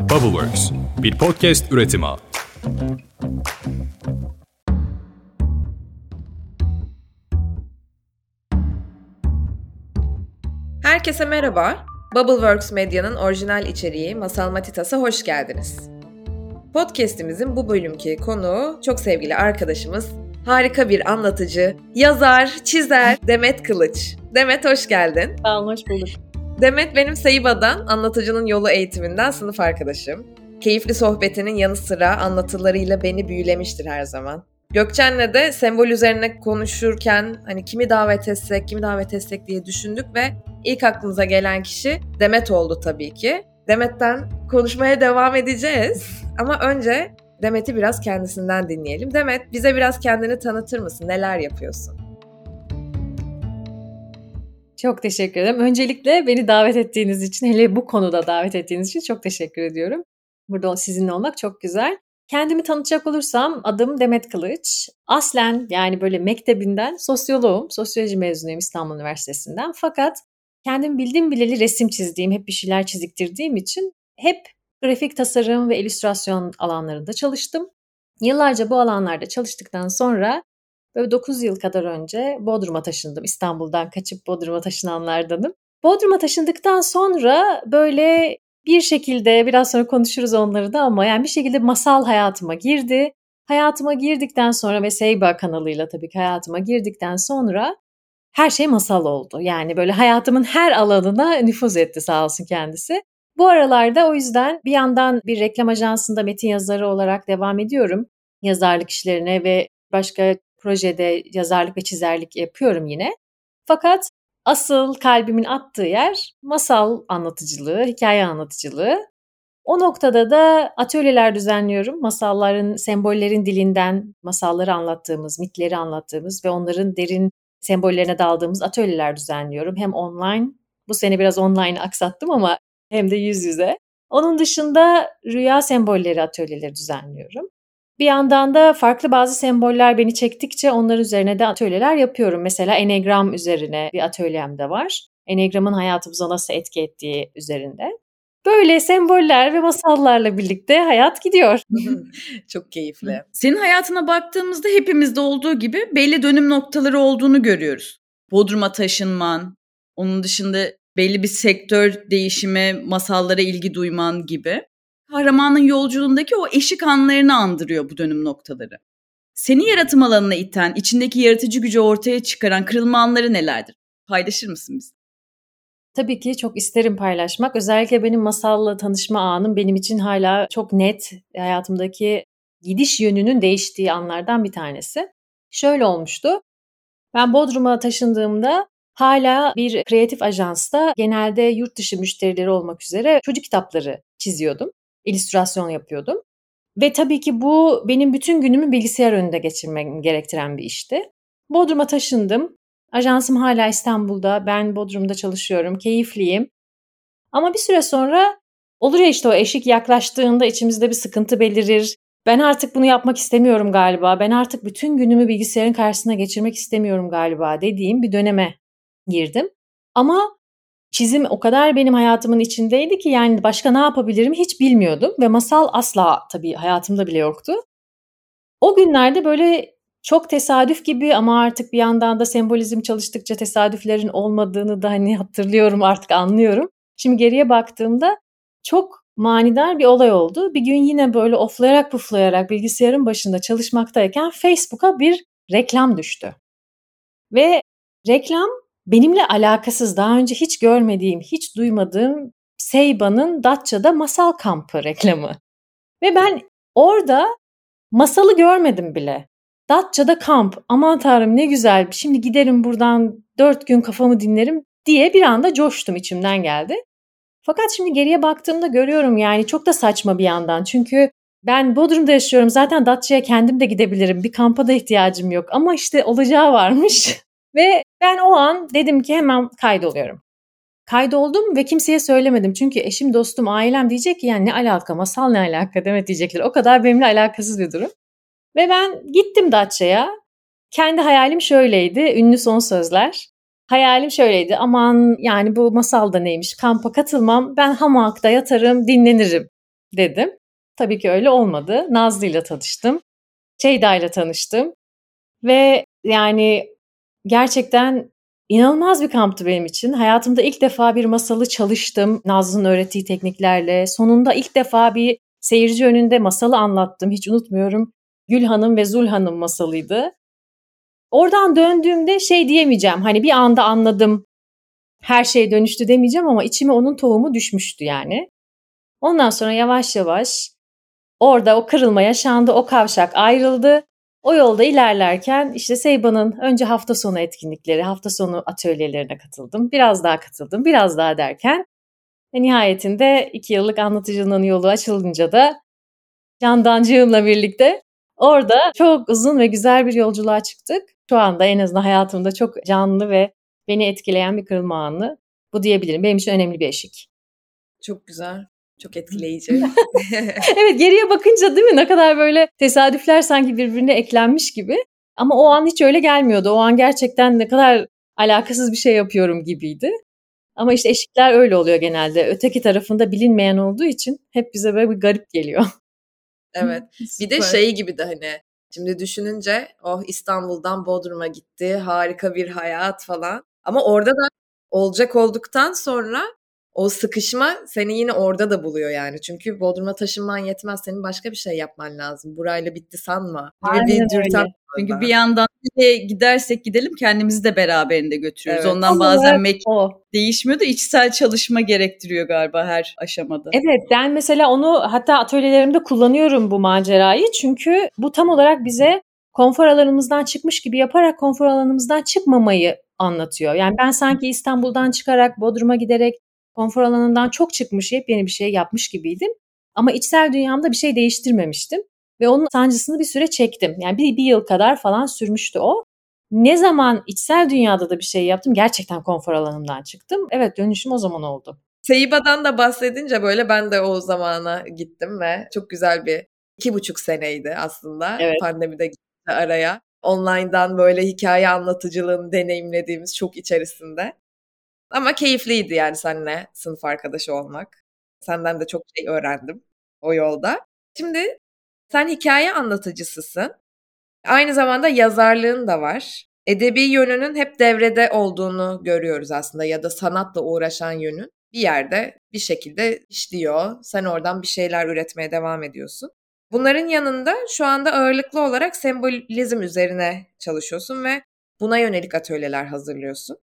Bubbleworks, bir podcast üretimi. Herkese merhaba. Bubbleworks Medya'nın orijinal içeriği Masal Matitas'a hoş geldiniz. Podcast'imizin bu bölümki konuğu çok sevgili arkadaşımız, harika bir anlatıcı, yazar, çizer Demet Kılıç. Demet hoş geldin. Sağ olun, hoş bulduk. Demet benim Seiba'dan Anlatıcının Yolu eğitiminden sınıf arkadaşım. Keyifli sohbetinin yanı sıra anlatılarıyla beni büyülemiştir her zaman. Gökçen'le de sembol üzerine konuşurken hani kimi davet etsek, kimi davet etsek diye düşündük ve ilk aklımıza gelen kişi Demet oldu tabii ki. Demet'ten konuşmaya devam edeceğiz. Ama önce Demet'i biraz kendisinden dinleyelim. Demet bize biraz kendini tanıtır mısın? Neler yapıyorsun? Çok teşekkür ederim. Öncelikle beni davet ettiğiniz için, hele bu konuda davet ettiğiniz için çok teşekkür ediyorum. Burada sizinle olmak çok güzel. Kendimi tanıtacak olursam adım Demet Kılıç. Aslen yani böyle mektebinden sosyoloğum, sosyoloji mezunuyum İstanbul Üniversitesi'nden. Fakat kendim bildiğim bileli resim çizdiğim, hep bir şeyler çiziktirdiğim için hep grafik tasarım ve illüstrasyon alanlarında çalıştım. Yıllarca bu alanlarda çalıştıktan sonra böyle 9 yıl kadar önce Bodrum'a taşındım. İstanbul'dan kaçıp Bodrum'a taşınanlardanım. Bodrum'a taşındıktan sonra böyle bir şekilde biraz sonra konuşuruz onları da ama yani bir şekilde masal hayatıma girdi. Hayatıma girdikten sonra ve Seyba kanalıyla tabii ki hayatıma girdikten sonra her şey masal oldu. Yani böyle hayatımın her alanına nüfuz etti sağ olsun kendisi. Bu aralarda o yüzden bir yandan bir reklam ajansında metin yazarı olarak devam ediyorum. Yazarlık işlerine ve başka projede yazarlık ve çizerlik yapıyorum yine. Fakat asıl kalbimin attığı yer masal anlatıcılığı, hikaye anlatıcılığı. O noktada da atölyeler düzenliyorum. Masalların, sembollerin dilinden masalları anlattığımız, mitleri anlattığımız ve onların derin sembollerine daldığımız atölyeler düzenliyorum. Hem online, bu sene biraz online aksattım ama hem de yüz yüze. Onun dışında rüya sembolleri atölyeleri düzenliyorum. Bir yandan da farklı bazı semboller beni çektikçe onlar üzerine de atölyeler yapıyorum. Mesela Enegram üzerine bir atölyem de var. Enegram'ın hayatımıza nasıl etki ettiği üzerinde. Böyle semboller ve masallarla birlikte hayat gidiyor. Çok keyifli. Senin hayatına baktığımızda hepimizde olduğu gibi belli dönüm noktaları olduğunu görüyoruz. Bodrum'a taşınman, onun dışında belli bir sektör değişimi, masallara ilgi duyman gibi kahramanın yolculuğundaki o eşik anlarını andırıyor bu dönüm noktaları. Seni yaratım alanına iten, içindeki yaratıcı gücü ortaya çıkaran kırılma anları nelerdir? Paylaşır mısın biz? Tabii ki çok isterim paylaşmak. Özellikle benim masalla tanışma anım benim için hala çok net hayatımdaki gidiş yönünün değiştiği anlardan bir tanesi. Şöyle olmuştu. Ben Bodrum'a taşındığımda hala bir kreatif ajansta genelde yurt dışı müşterileri olmak üzere çocuk kitapları çiziyordum illüstrasyon yapıyordum. Ve tabii ki bu benim bütün günümü bilgisayar önünde geçirmem gerektiren bir işti. Bodrum'a taşındım. Ajansım hala İstanbul'da. Ben Bodrum'da çalışıyorum. Keyifliyim. Ama bir süre sonra olur ya işte o eşik yaklaştığında içimizde bir sıkıntı belirir. Ben artık bunu yapmak istemiyorum galiba. Ben artık bütün günümü bilgisayarın karşısına geçirmek istemiyorum galiba dediğim bir döneme girdim. Ama çizim o kadar benim hayatımın içindeydi ki yani başka ne yapabilirim hiç bilmiyordum ve masal asla tabii hayatımda bile yoktu. O günlerde böyle çok tesadüf gibi ama artık bir yandan da sembolizm çalıştıkça tesadüflerin olmadığını da hani hatırlıyorum artık anlıyorum. Şimdi geriye baktığımda çok manidar bir olay oldu. Bir gün yine böyle oflayarak puflayarak bilgisayarın başında çalışmaktayken Facebook'a bir reklam düştü. Ve reklam benimle alakasız daha önce hiç görmediğim, hiç duymadığım Seiba'nın Datça'da masal kampı reklamı. Ve ben orada masalı görmedim bile. Datça'da kamp. Aman tanrım ne güzel. Şimdi giderim buradan dört gün kafamı dinlerim diye bir anda coştum içimden geldi. Fakat şimdi geriye baktığımda görüyorum yani çok da saçma bir yandan. Çünkü ben Bodrum'da yaşıyorum. Zaten Datça'ya kendim de gidebilirim. Bir kampa da ihtiyacım yok. Ama işte olacağı varmış. Ve ben o an dedim ki hemen kaydoluyorum. Kaydoldum ve kimseye söylemedim. Çünkü eşim, dostum, ailem diyecek ki yani ne alaka, masal ne alaka demet diyecekler. O kadar benimle alakasız bir durum. Ve ben gittim Datça'ya. Kendi hayalim şöyleydi. Ünlü son sözler. Hayalim şöyleydi. Aman yani bu masal da neymiş? Kampa katılmam. Ben hamakta yatarım, dinlenirim. dedim. Tabii ki öyle olmadı. Nazlı ile tanıştım. Şeyda ile tanıştım. Ve yani gerçekten inanılmaz bir kamptı benim için. Hayatımda ilk defa bir masalı çalıştım Nazlı'nın öğrettiği tekniklerle. Sonunda ilk defa bir seyirci önünde masalı anlattım. Hiç unutmuyorum. Gül Hanım ve Zul Hanım masalıydı. Oradan döndüğümde şey diyemeyeceğim. Hani bir anda anladım. Her şey dönüştü demeyeceğim ama içime onun tohumu düşmüştü yani. Ondan sonra yavaş yavaş orada o kırılma yaşandı. O kavşak ayrıldı. O yolda ilerlerken işte Seyba'nın önce hafta sonu etkinlikleri, hafta sonu atölyelerine katıldım. Biraz daha katıldım, biraz daha derken ve nihayetinde iki yıllık anlatıcının yolu açılınca da Candancığımla birlikte orada çok uzun ve güzel bir yolculuğa çıktık. Şu anda en azından hayatımda çok canlı ve beni etkileyen bir kırılma anı. Bu diyebilirim. Benim için önemli bir eşik. Çok güzel. Çok etkileyici. evet geriye bakınca değil mi ne kadar böyle tesadüfler sanki birbirine eklenmiş gibi. Ama o an hiç öyle gelmiyordu. O an gerçekten ne kadar alakasız bir şey yapıyorum gibiydi. Ama işte eşikler öyle oluyor genelde. Öteki tarafında bilinmeyen olduğu için hep bize böyle bir garip geliyor. Evet. bir de şey gibi de hani şimdi düşününce oh İstanbul'dan Bodrum'a gitti. Harika bir hayat falan. Ama orada da olacak olduktan sonra o sıkışma seni yine orada da buluyor yani. Çünkü Bodrum'a taşınman yetmez. Senin başka bir şey yapman lazım. Burayla bitti sanma. Gibi Aynen bir dürten. Çünkü bir yandan gidersek gidelim kendimizi de beraberinde götürüyoruz. Evet. Ondan bazen olarak mek o. değişmiyor da içsel çalışma gerektiriyor galiba her aşamada. Evet ben mesela onu hatta atölyelerimde kullanıyorum bu macerayı. Çünkü bu tam olarak bize konfor alanımızdan çıkmış gibi yaparak konfor alanımızdan çıkmamayı anlatıyor. Yani ben sanki İstanbul'dan çıkarak Bodrum'a giderek konfor alanından çok çıkmış, yepyeni bir şey yapmış gibiydim. Ama içsel dünyamda bir şey değiştirmemiştim. Ve onun sancısını bir süre çektim. Yani bir, bir yıl kadar falan sürmüştü o. Ne zaman içsel dünyada da bir şey yaptım gerçekten konfor alanımdan çıktım. Evet dönüşüm o zaman oldu. Seyba'dan da bahsedince böyle ben de o zamana gittim ve çok güzel bir iki buçuk seneydi aslında Evet. pandemide gitti araya. Online'dan böyle hikaye anlatıcılığını deneyimlediğimiz çok içerisinde. Ama keyifliydi yani seninle sınıf arkadaşı olmak. Senden de çok şey öğrendim o yolda. Şimdi sen hikaye anlatıcısısın. Aynı zamanda yazarlığın da var. Edebi yönünün hep devrede olduğunu görüyoruz aslında ya da sanatla uğraşan yönün bir yerde bir şekilde işliyor. Sen oradan bir şeyler üretmeye devam ediyorsun. Bunların yanında şu anda ağırlıklı olarak sembolizm üzerine çalışıyorsun ve buna yönelik atölyeler hazırlıyorsun.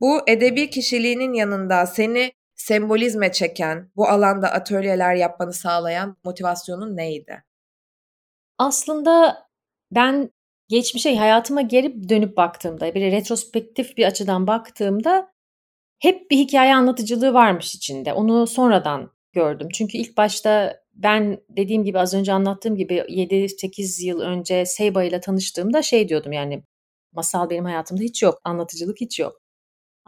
Bu edebi kişiliğinin yanında seni sembolizme çeken, bu alanda atölyeler yapmanı sağlayan motivasyonun neydi? Aslında ben geçmişe, hayatıma geri dönüp baktığımda, bir retrospektif bir açıdan baktığımda hep bir hikaye anlatıcılığı varmış içinde. Onu sonradan gördüm. Çünkü ilk başta ben dediğim gibi az önce anlattığım gibi 7-8 yıl önce Seyba ile tanıştığımda şey diyordum yani masal benim hayatımda hiç yok, anlatıcılık hiç yok.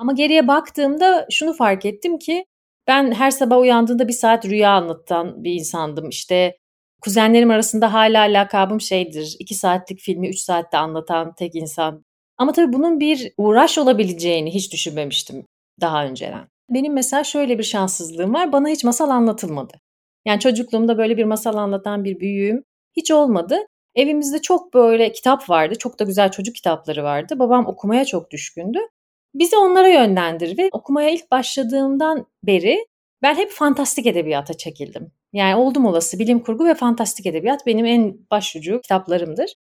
Ama geriye baktığımda şunu fark ettim ki ben her sabah uyandığımda bir saat rüya anlatan bir insandım. İşte kuzenlerim arasında hala lakabım şeydir. iki saatlik filmi üç saatte anlatan tek insan. Ama tabii bunun bir uğraş olabileceğini hiç düşünmemiştim daha önceden. Benim mesela şöyle bir şanssızlığım var. Bana hiç masal anlatılmadı. Yani çocukluğumda böyle bir masal anlatan bir büyüğüm hiç olmadı. Evimizde çok böyle kitap vardı. Çok da güzel çocuk kitapları vardı. Babam okumaya çok düşkündü. Bizi onlara yönlendirdi ve okumaya ilk başladığımdan beri ben hep fantastik edebiyata çekildim. Yani oldum olası bilim kurgu ve fantastik edebiyat benim en başucu kitaplarımdır.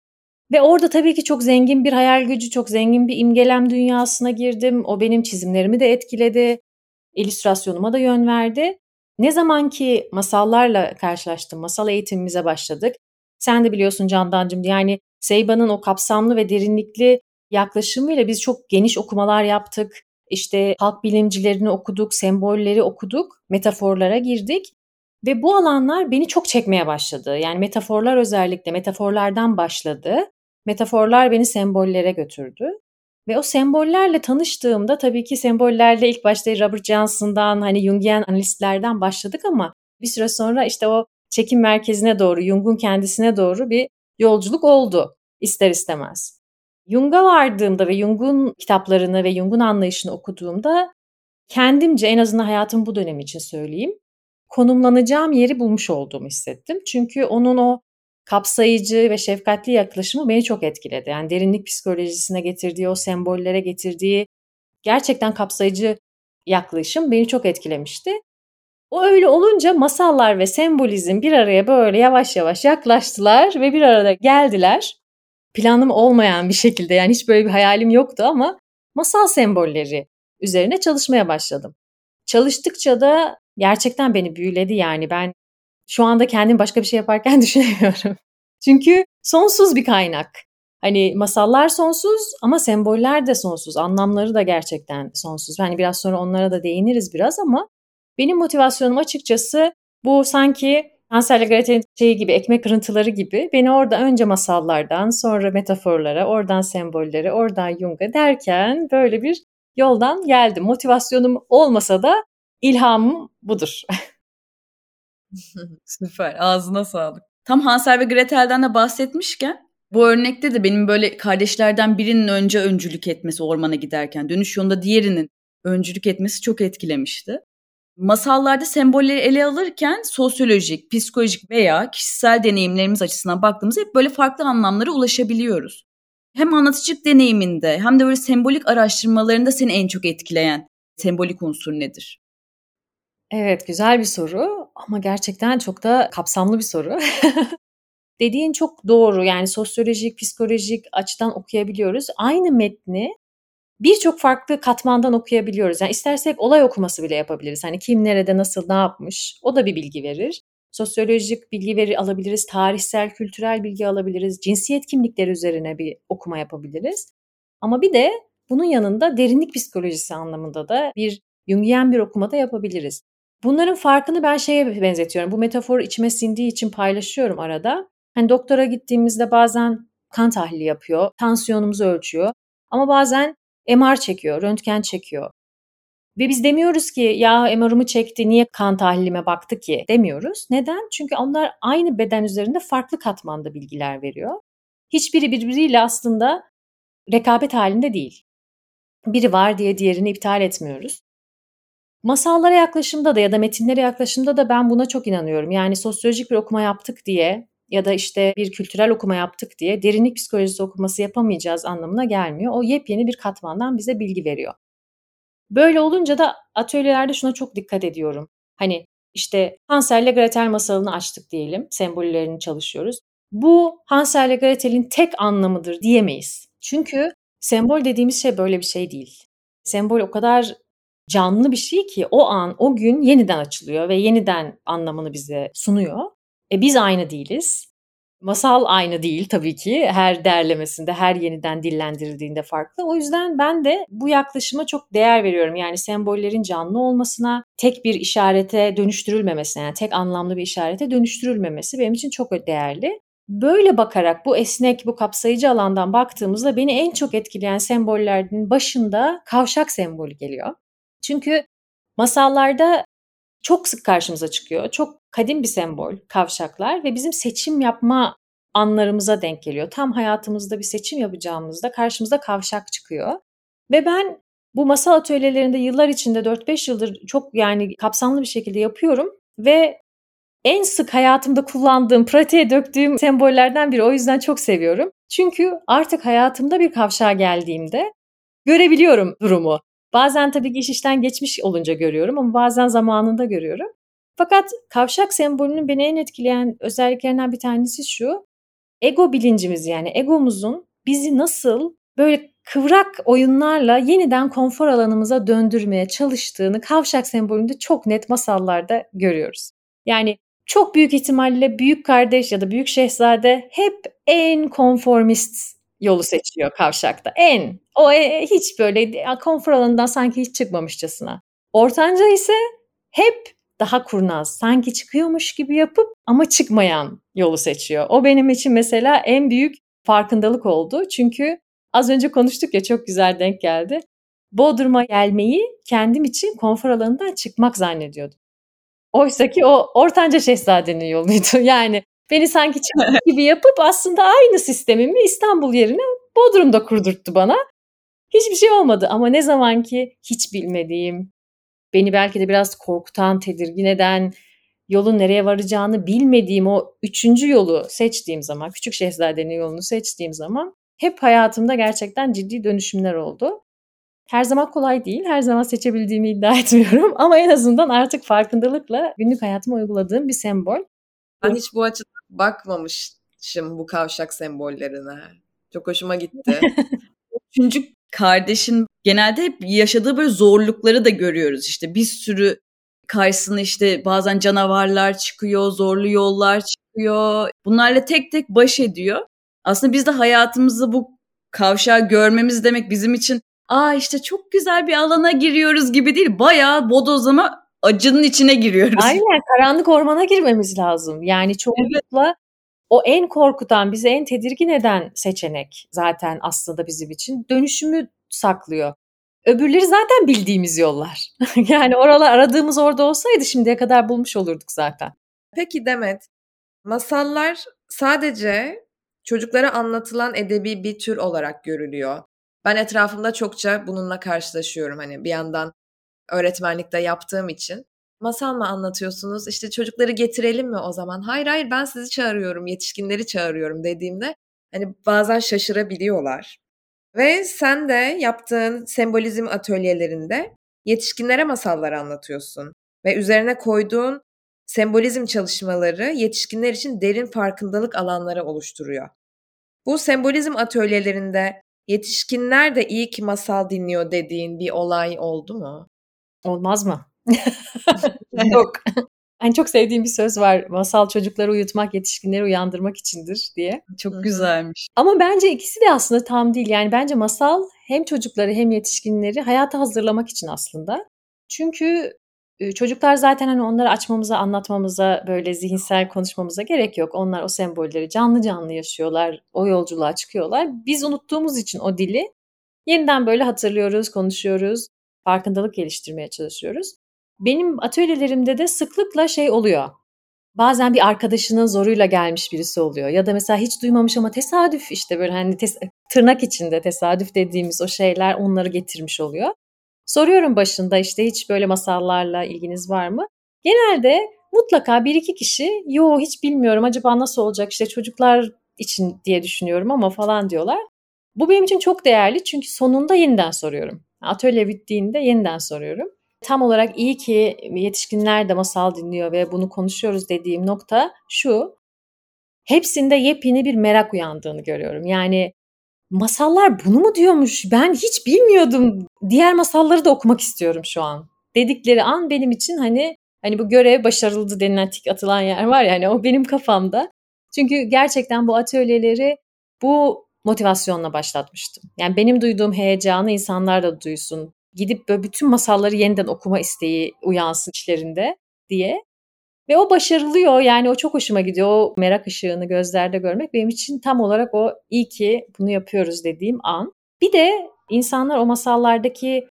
Ve orada tabii ki çok zengin bir hayal gücü, çok zengin bir imgelem dünyasına girdim. O benim çizimlerimi de etkiledi, illüstrasyonuma da yön verdi. Ne zaman ki masallarla karşılaştım, masal eğitimimize başladık. Sen de biliyorsun Candancığım yani Seyba'nın o kapsamlı ve derinlikli yaklaşımıyla biz çok geniş okumalar yaptık. İşte halk bilimcilerini okuduk, sembolleri okuduk, metaforlara girdik. Ve bu alanlar beni çok çekmeye başladı. Yani metaforlar özellikle metaforlardan başladı. Metaforlar beni sembollere götürdü. Ve o sembollerle tanıştığımda tabii ki sembollerle ilk başta Robert Johnson'dan hani Jungian analistlerden başladık ama bir süre sonra işte o çekim merkezine doğru, Jung'un kendisine doğru bir yolculuk oldu ister istemez. Jung'a vardığımda ve Jung'un kitaplarını ve Jung'un anlayışını okuduğumda kendimce en azından hayatım bu dönemi için söyleyeyim. konumlanacağım yeri bulmuş olduğumu hissettim. Çünkü onun o kapsayıcı ve şefkatli yaklaşımı beni çok etkiledi. Yani derinlik psikolojisine getirdiği, o sembollere getirdiği gerçekten kapsayıcı yaklaşım beni çok etkilemişti. O öyle olunca masallar ve sembolizm bir araya böyle yavaş yavaş yaklaştılar ve bir arada geldiler. Planım olmayan bir şekilde yani hiç böyle bir hayalim yoktu ama masal sembolleri üzerine çalışmaya başladım. Çalıştıkça da gerçekten beni büyüledi yani ben şu anda kendim başka bir şey yaparken düşünemiyorum. Çünkü sonsuz bir kaynak. Hani masallar sonsuz ama semboller de sonsuz. Anlamları da gerçekten sonsuz. Hani biraz sonra onlara da değiniriz biraz ama benim motivasyonum açıkçası bu sanki Hansel ile Gretel'in şeyi gibi ekmek kırıntıları gibi beni orada önce masallardan sonra metaforlara, oradan sembollere, oradan Jung'a derken böyle bir yoldan geldim. Motivasyonum olmasa da ilhamım budur. Süper. Ağzına sağlık. Tam Hansel ve Gretel'den de bahsetmişken bu örnekte de benim böyle kardeşlerden birinin önce öncülük etmesi ormana giderken dönüş yolunda diğerinin öncülük etmesi çok etkilemişti. Masallarda sembolleri ele alırken sosyolojik, psikolojik veya kişisel deneyimlerimiz açısından baktığımızda hep böyle farklı anlamlara ulaşabiliyoruz. Hem anlatıcılık deneyiminde hem de böyle sembolik araştırmalarında seni en çok etkileyen sembolik unsur nedir? Evet, güzel bir soru ama gerçekten çok da kapsamlı bir soru. Dediğin çok doğru. Yani sosyolojik, psikolojik açıdan okuyabiliyoruz. Aynı metni birçok farklı katmandan okuyabiliyoruz. Yani istersek olay okuması bile yapabiliriz. Hani kim nerede nasıl ne yapmış o da bir bilgi verir. Sosyolojik bilgi veri alabiliriz, tarihsel, kültürel bilgi alabiliriz, cinsiyet kimlikleri üzerine bir okuma yapabiliriz. Ama bir de bunun yanında derinlik psikolojisi anlamında da bir Jungian bir okuma da yapabiliriz. Bunların farkını ben şeye benzetiyorum. Bu metafor içime sindiği için paylaşıyorum arada. Hani doktora gittiğimizde bazen kan tahlili yapıyor, tansiyonumuzu ölçüyor. Ama bazen MR çekiyor, röntgen çekiyor. Ve biz demiyoruz ki ya MR'ımı çekti niye kan tahlilime baktı ki demiyoruz. Neden? Çünkü onlar aynı beden üzerinde farklı katmanda bilgiler veriyor. Hiçbiri birbiriyle aslında rekabet halinde değil. Biri var diye diğerini iptal etmiyoruz. Masallara yaklaşımda da ya da metinlere yaklaşımda da ben buna çok inanıyorum. Yani sosyolojik bir okuma yaptık diye ya da işte bir kültürel okuma yaptık diye derinlik psikolojisi okuması yapamayacağız anlamına gelmiyor. O yepyeni bir katmandan bize bilgi veriyor. Böyle olunca da atölyelerde şuna çok dikkat ediyorum. Hani işte Hansel ile Gretel masalını açtık diyelim, sembollerini çalışıyoruz. Bu Hansel ile Gretel'in tek anlamıdır diyemeyiz. Çünkü sembol dediğimiz şey böyle bir şey değil. Sembol o kadar canlı bir şey ki o an, o gün yeniden açılıyor ve yeniden anlamını bize sunuyor. E biz aynı değiliz. Masal aynı değil tabii ki. Her derlemesinde, her yeniden dillendirildiğinde farklı. O yüzden ben de bu yaklaşıma çok değer veriyorum. Yani sembollerin canlı olmasına, tek bir işarete dönüştürülmemesine, yani tek anlamlı bir işarete dönüştürülmemesi benim için çok değerli. Böyle bakarak bu esnek, bu kapsayıcı alandan baktığımızda beni en çok etkileyen sembollerin başında kavşak sembolü geliyor. Çünkü masallarda çok sık karşımıza çıkıyor. Çok kadim bir sembol kavşaklar ve bizim seçim yapma anlarımıza denk geliyor. Tam hayatımızda bir seçim yapacağımızda karşımıza kavşak çıkıyor. Ve ben bu masal atölyelerinde yıllar içinde 4-5 yıldır çok yani kapsamlı bir şekilde yapıyorum ve en sık hayatımda kullandığım, pratiğe döktüğüm sembollerden biri. O yüzden çok seviyorum. Çünkü artık hayatımda bir kavşağa geldiğimde görebiliyorum durumu. Bazen tabii ki iş işten geçmiş olunca görüyorum ama bazen zamanında görüyorum. Fakat kavşak sembolünün beni en etkileyen özelliklerinden bir tanesi şu. Ego bilincimiz yani egomuzun bizi nasıl böyle kıvrak oyunlarla yeniden konfor alanımıza döndürmeye çalıştığını kavşak sembolünde çok net masallarda görüyoruz. Yani çok büyük ihtimalle büyük kardeş ya da büyük şehzade hep en konformist yolu seçiyor kavşakta. En. O e, hiç böyle konfor alanından sanki hiç çıkmamışçasına. Ortanca ise hep daha kurnaz, sanki çıkıyormuş gibi yapıp ama çıkmayan yolu seçiyor. O benim için mesela en büyük farkındalık oldu. Çünkü az önce konuştuk ya çok güzel denk geldi. Bodrum'a gelmeyi kendim için konfor alanından çıkmak zannediyordum. Oysa ki o ortanca şehzadenin yoluydu. Yani Beni sanki çıkmış gibi yapıp aslında aynı sistemimi İstanbul yerine Bodrum'da kurdurttu bana. Hiçbir şey olmadı ama ne zaman ki hiç bilmediğim, beni belki de biraz korkutan, tedirgin eden, yolun nereye varacağını bilmediğim o üçüncü yolu seçtiğim zaman, Küçük Şehzade'nin yolunu seçtiğim zaman hep hayatımda gerçekten ciddi dönüşümler oldu. Her zaman kolay değil, her zaman seçebildiğimi iddia etmiyorum ama en azından artık farkındalıkla günlük hayatıma uyguladığım bir sembol. Ben hiç bu açıdan bakmamışım bu kavşak sembollerine. Çok hoşuma gitti. Üçüncü kardeşin genelde hep yaşadığı böyle zorlukları da görüyoruz. İşte bir sürü karşısına işte bazen canavarlar çıkıyor, zorlu yollar çıkıyor. Bunlarla tek tek baş ediyor. Aslında biz de hayatımızda bu kavşağı görmemiz demek bizim için aa işte çok güzel bir alana giriyoruz gibi değil. Bayağı bodozlama acının içine giriyoruz. Aynen karanlık ormana girmemiz lazım. Yani çoğunlukla evet. o en korkutan, bizi en tedirgin eden seçenek zaten aslında bizim için dönüşümü saklıyor. Öbürleri zaten bildiğimiz yollar. yani oralar aradığımız orada olsaydı şimdiye kadar bulmuş olurduk zaten. Peki Demet, masallar sadece çocuklara anlatılan edebi bir tür olarak görülüyor. Ben etrafımda çokça bununla karşılaşıyorum hani bir yandan öğretmenlikte yaptığım için. Masal mı anlatıyorsunuz? İşte çocukları getirelim mi o zaman? Hayır hayır ben sizi çağırıyorum, yetişkinleri çağırıyorum dediğimde hani bazen şaşırabiliyorlar. Ve sen de yaptığın sembolizm atölyelerinde yetişkinlere masallar anlatıyorsun ve üzerine koyduğun sembolizm çalışmaları yetişkinler için derin farkındalık alanları oluşturuyor. Bu sembolizm atölyelerinde yetişkinler de iyi ki masal dinliyor dediğin bir olay oldu mu? Olmaz mı? Yok. En çok sevdiğim bir söz var. Masal çocukları uyutmak, yetişkinleri uyandırmak içindir diye. Çok güzelmiş. Ama bence ikisi de aslında tam değil. Yani bence masal hem çocukları hem yetişkinleri hayata hazırlamak için aslında. Çünkü çocuklar zaten hani onları açmamıza, anlatmamıza, böyle zihinsel konuşmamıza gerek yok. Onlar o sembolleri canlı canlı yaşıyorlar, o yolculuğa çıkıyorlar. Biz unuttuğumuz için o dili yeniden böyle hatırlıyoruz, konuşuyoruz, farkındalık geliştirmeye çalışıyoruz. Benim atölyelerimde de sıklıkla şey oluyor. Bazen bir arkadaşının zoruyla gelmiş birisi oluyor. Ya da mesela hiç duymamış ama tesadüf işte böyle hani tes- tırnak içinde tesadüf dediğimiz o şeyler onları getirmiş oluyor. Soruyorum başında işte hiç böyle masallarla ilginiz var mı? Genelde mutlaka bir iki kişi yo hiç bilmiyorum acaba nasıl olacak işte çocuklar için diye düşünüyorum ama falan diyorlar. Bu benim için çok değerli çünkü sonunda yeniden soruyorum. Atölye bittiğinde yeniden soruyorum tam olarak iyi ki yetişkinler de masal dinliyor ve bunu konuşuyoruz dediğim nokta şu. Hepsinde yepyeni bir merak uyandığını görüyorum. Yani masallar bunu mu diyormuş? Ben hiç bilmiyordum. Diğer masalları da okumak istiyorum şu an. Dedikleri an benim için hani hani bu görev başarıldı denilen tik atılan yer var ya hani o benim kafamda. Çünkü gerçekten bu atölyeleri bu motivasyonla başlatmıştım. Yani benim duyduğum heyecanı insanlar da duysun gidip böyle bütün masalları yeniden okuma isteği uyansın içlerinde diye. Ve o başarılıyor yani o çok hoşuma gidiyor. O merak ışığını gözlerde görmek benim için tam olarak o iyi ki bunu yapıyoruz dediğim an. Bir de insanlar o masallardaki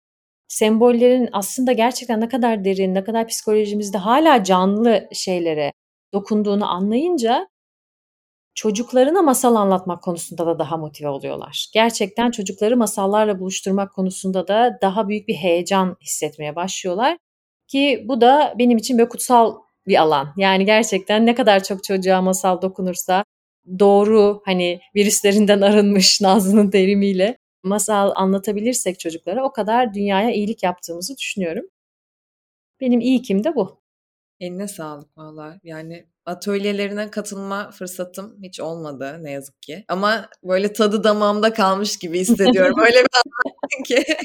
sembollerin aslında gerçekten ne kadar derin, ne kadar psikolojimizde hala canlı şeylere dokunduğunu anlayınca çocuklarına masal anlatmak konusunda da daha motive oluyorlar. Gerçekten çocukları masallarla buluşturmak konusunda da daha büyük bir heyecan hissetmeye başlıyorlar. Ki bu da benim için böyle kutsal bir alan. Yani gerçekten ne kadar çok çocuğa masal dokunursa doğru hani virüslerinden arınmış Nazlı'nın terimiyle masal anlatabilirsek çocuklara o kadar dünyaya iyilik yaptığımızı düşünüyorum. Benim iyi kim de bu. Eline sağlık valla. Yani atölyelerine katılma fırsatım hiç olmadı ne yazık ki. Ama böyle tadı damağımda kalmış gibi hissediyorum. Öyle bir anlattın ki.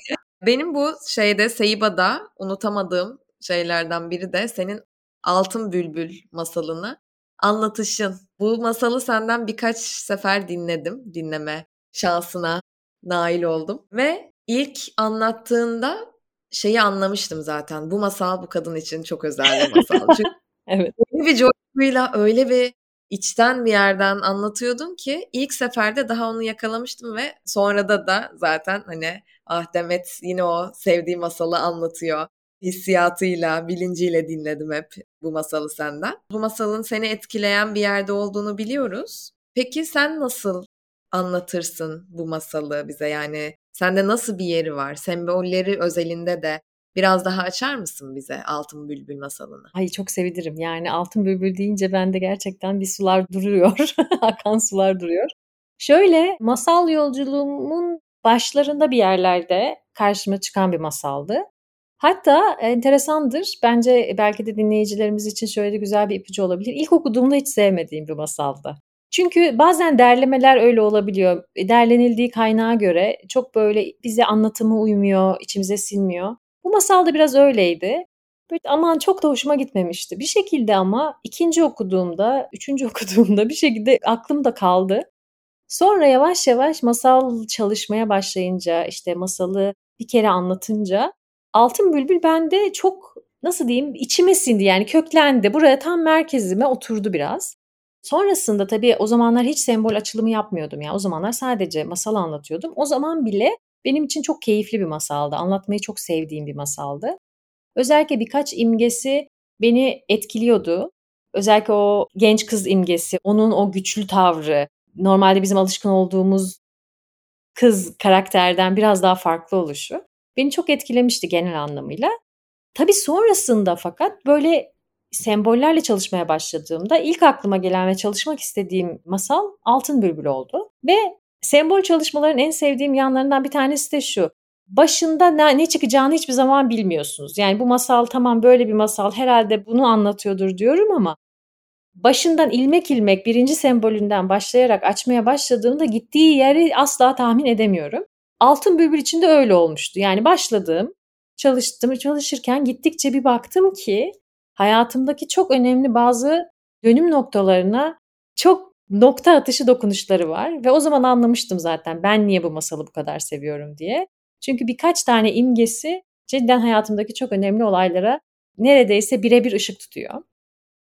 Benim bu şeyde Seiba'da unutamadığım şeylerden biri de senin Altın Bülbül masalını anlatışın. Bu masalı senden birkaç sefer dinledim. Dinleme şansına nail oldum. Ve ilk anlattığında şeyi anlamıştım zaten. Bu masal bu kadın için çok özel bir masal. Çünkü evet. öyle bir coşkuyla öyle bir içten bir yerden anlatıyordun ki ilk seferde daha onu yakalamıştım ve sonrada da zaten hani ah Demet yine o sevdiği masalı anlatıyor hissiyatıyla, bilinciyle dinledim hep bu masalı senden. Bu masalın seni etkileyen bir yerde olduğunu biliyoruz. Peki sen nasıl anlatırsın bu masalı bize? Yani Sende nasıl bir yeri var? Sembolleri özelinde de Biraz daha açar mısın bize Altın Bülbül masalını? Ay çok sevinirim. Yani Altın Bülbül deyince bende gerçekten bir sular duruyor. Akan sular duruyor. Şöyle masal yolculuğumun başlarında bir yerlerde karşıma çıkan bir masaldı. Hatta enteresandır. Bence belki de dinleyicilerimiz için şöyle güzel bir ipucu olabilir. İlk okuduğumda hiç sevmediğim bir masaldı. Çünkü bazen derlemeler öyle olabiliyor. Derlenildiği kaynağa göre çok böyle bize anlatımı uymuyor, içimize sinmiyor. Bu masal da biraz öyleydi. Böyle aman çok da hoşuma gitmemişti. Bir şekilde ama ikinci okuduğumda, üçüncü okuduğumda bir şekilde aklımda kaldı. Sonra yavaş yavaş masal çalışmaya başlayınca, işte masalı bir kere anlatınca Altın Bülbül bende çok nasıl diyeyim içime sindi yani köklendi. Buraya tam merkezime oturdu biraz. Sonrasında tabii o zamanlar hiç sembol açılımı yapmıyordum. Yani o zamanlar sadece masal anlatıyordum. O zaman bile benim için çok keyifli bir masaldı. Anlatmayı çok sevdiğim bir masaldı. Özellikle birkaç imgesi beni etkiliyordu. Özellikle o genç kız imgesi, onun o güçlü tavrı, normalde bizim alışkın olduğumuz kız karakterden biraz daha farklı oluşu beni çok etkilemişti genel anlamıyla. Tabii sonrasında fakat böyle sembollerle çalışmaya başladığımda ilk aklıma gelen ve çalışmak istediğim masal Altın Bülbül oldu. Ve sembol çalışmaların en sevdiğim yanlarından bir tanesi de şu. Başında ne, ne çıkacağını hiçbir zaman bilmiyorsunuz. Yani bu masal tamam böyle bir masal herhalde bunu anlatıyordur diyorum ama başından ilmek ilmek birinci sembolünden başlayarak açmaya başladığımda gittiği yeri asla tahmin edemiyorum. Altın Bülbül için de öyle olmuştu. Yani başladım, çalıştım, çalışırken gittikçe bir baktım ki hayatımdaki çok önemli bazı dönüm noktalarına çok nokta atışı dokunuşları var ve o zaman anlamıştım zaten ben niye bu masalı bu kadar seviyorum diye. Çünkü birkaç tane imgesi cidden hayatımdaki çok önemli olaylara neredeyse birebir ışık tutuyor.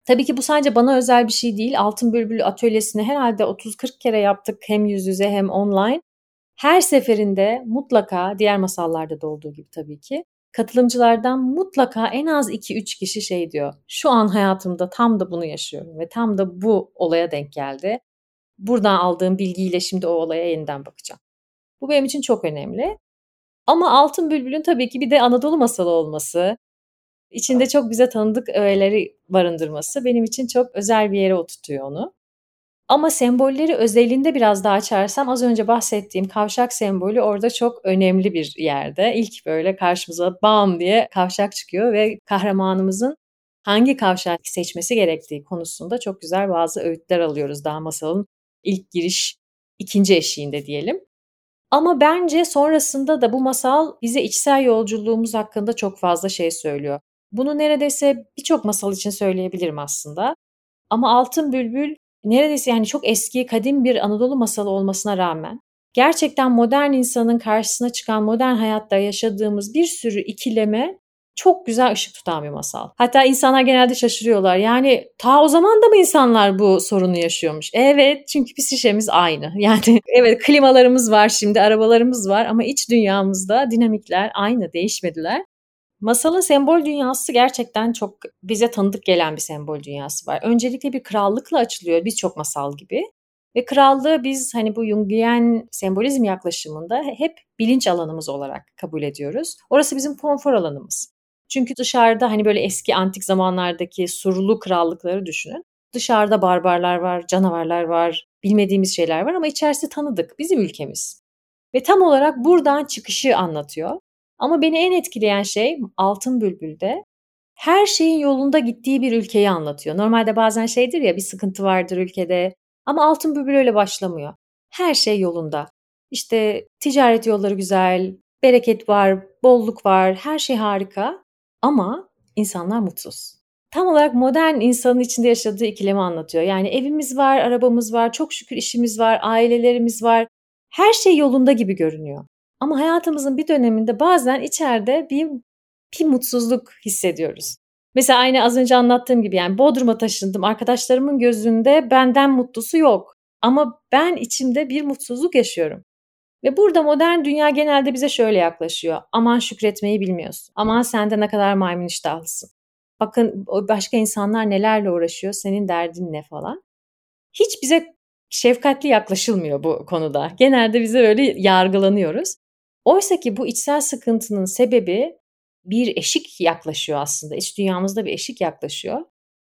Tabii ki bu sadece bana özel bir şey değil. Altın Bülbül atölyesini herhalde 30-40 kere yaptık hem yüz yüze hem online. Her seferinde mutlaka diğer masallarda da olduğu gibi tabii ki katılımcılardan mutlaka en az 2-3 kişi şey diyor. Şu an hayatımda tam da bunu yaşıyorum ve tam da bu olaya denk geldi. Buradan aldığım bilgiyle şimdi o olaya yeniden bakacağım. Bu benim için çok önemli. Ama Altın Bülbül'ün tabii ki bir de Anadolu masalı olması, içinde çok bize tanıdık öğeleri barındırması benim için çok özel bir yere oturtuyor onu. Ama sembolleri özelinde biraz daha açarsam az önce bahsettiğim kavşak sembolü orada çok önemli bir yerde. İlk böyle karşımıza bam diye kavşak çıkıyor ve kahramanımızın hangi kavşak seçmesi gerektiği konusunda çok güzel bazı öğütler alıyoruz daha masalın ilk giriş ikinci eşiğinde diyelim. Ama bence sonrasında da bu masal bize içsel yolculuğumuz hakkında çok fazla şey söylüyor. Bunu neredeyse birçok masal için söyleyebilirim aslında. Ama Altın Bülbül neredeyse yani çok eski, kadim bir Anadolu masalı olmasına rağmen gerçekten modern insanın karşısına çıkan modern hayatta yaşadığımız bir sürü ikileme çok güzel ışık tutan bir masal. Hatta insanlar genelde şaşırıyorlar. Yani ta o zaman da mı insanlar bu sorunu yaşıyormuş? Evet çünkü şişemiz aynı. Yani evet klimalarımız var şimdi, arabalarımız var ama iç dünyamızda dinamikler aynı, değişmediler. Masalın sembol dünyası gerçekten çok bize tanıdık gelen bir sembol dünyası var. Öncelikle bir krallıkla açılıyor birçok masal gibi. Ve krallığı biz hani bu Jungian sembolizm yaklaşımında hep bilinç alanımız olarak kabul ediyoruz. Orası bizim konfor alanımız. Çünkü dışarıda hani böyle eski antik zamanlardaki surlu krallıkları düşünün. Dışarıda barbarlar var, canavarlar var, bilmediğimiz şeyler var ama içerisi tanıdık, bizim ülkemiz. Ve tam olarak buradan çıkışı anlatıyor. Ama beni en etkileyen şey Altın Bülbül'de her şeyin yolunda gittiği bir ülkeyi anlatıyor. Normalde bazen şeydir ya bir sıkıntı vardır ülkede ama Altın Bülbül öyle başlamıyor. Her şey yolunda. İşte ticaret yolları güzel, bereket var, bolluk var, her şey harika ama insanlar mutsuz. Tam olarak modern insanın içinde yaşadığı ikilemi anlatıyor. Yani evimiz var, arabamız var, çok şükür işimiz var, ailelerimiz var. Her şey yolunda gibi görünüyor. Ama hayatımızın bir döneminde bazen içeride bir, bir mutsuzluk hissediyoruz. Mesela aynı az önce anlattığım gibi yani Bodrum'a taşındım. Arkadaşlarımın gözünde benden mutlusu yok. Ama ben içimde bir mutsuzluk yaşıyorum. Ve burada modern dünya genelde bize şöyle yaklaşıyor. Aman şükretmeyi bilmiyorsun. Aman sen de ne kadar maymun iştahlısın. Bakın başka insanlar nelerle uğraşıyor, senin derdin ne falan. Hiç bize şefkatli yaklaşılmıyor bu konuda. Genelde bize öyle yargılanıyoruz. Oysa ki bu içsel sıkıntının sebebi bir eşik yaklaşıyor aslında. İç dünyamızda bir eşik yaklaşıyor.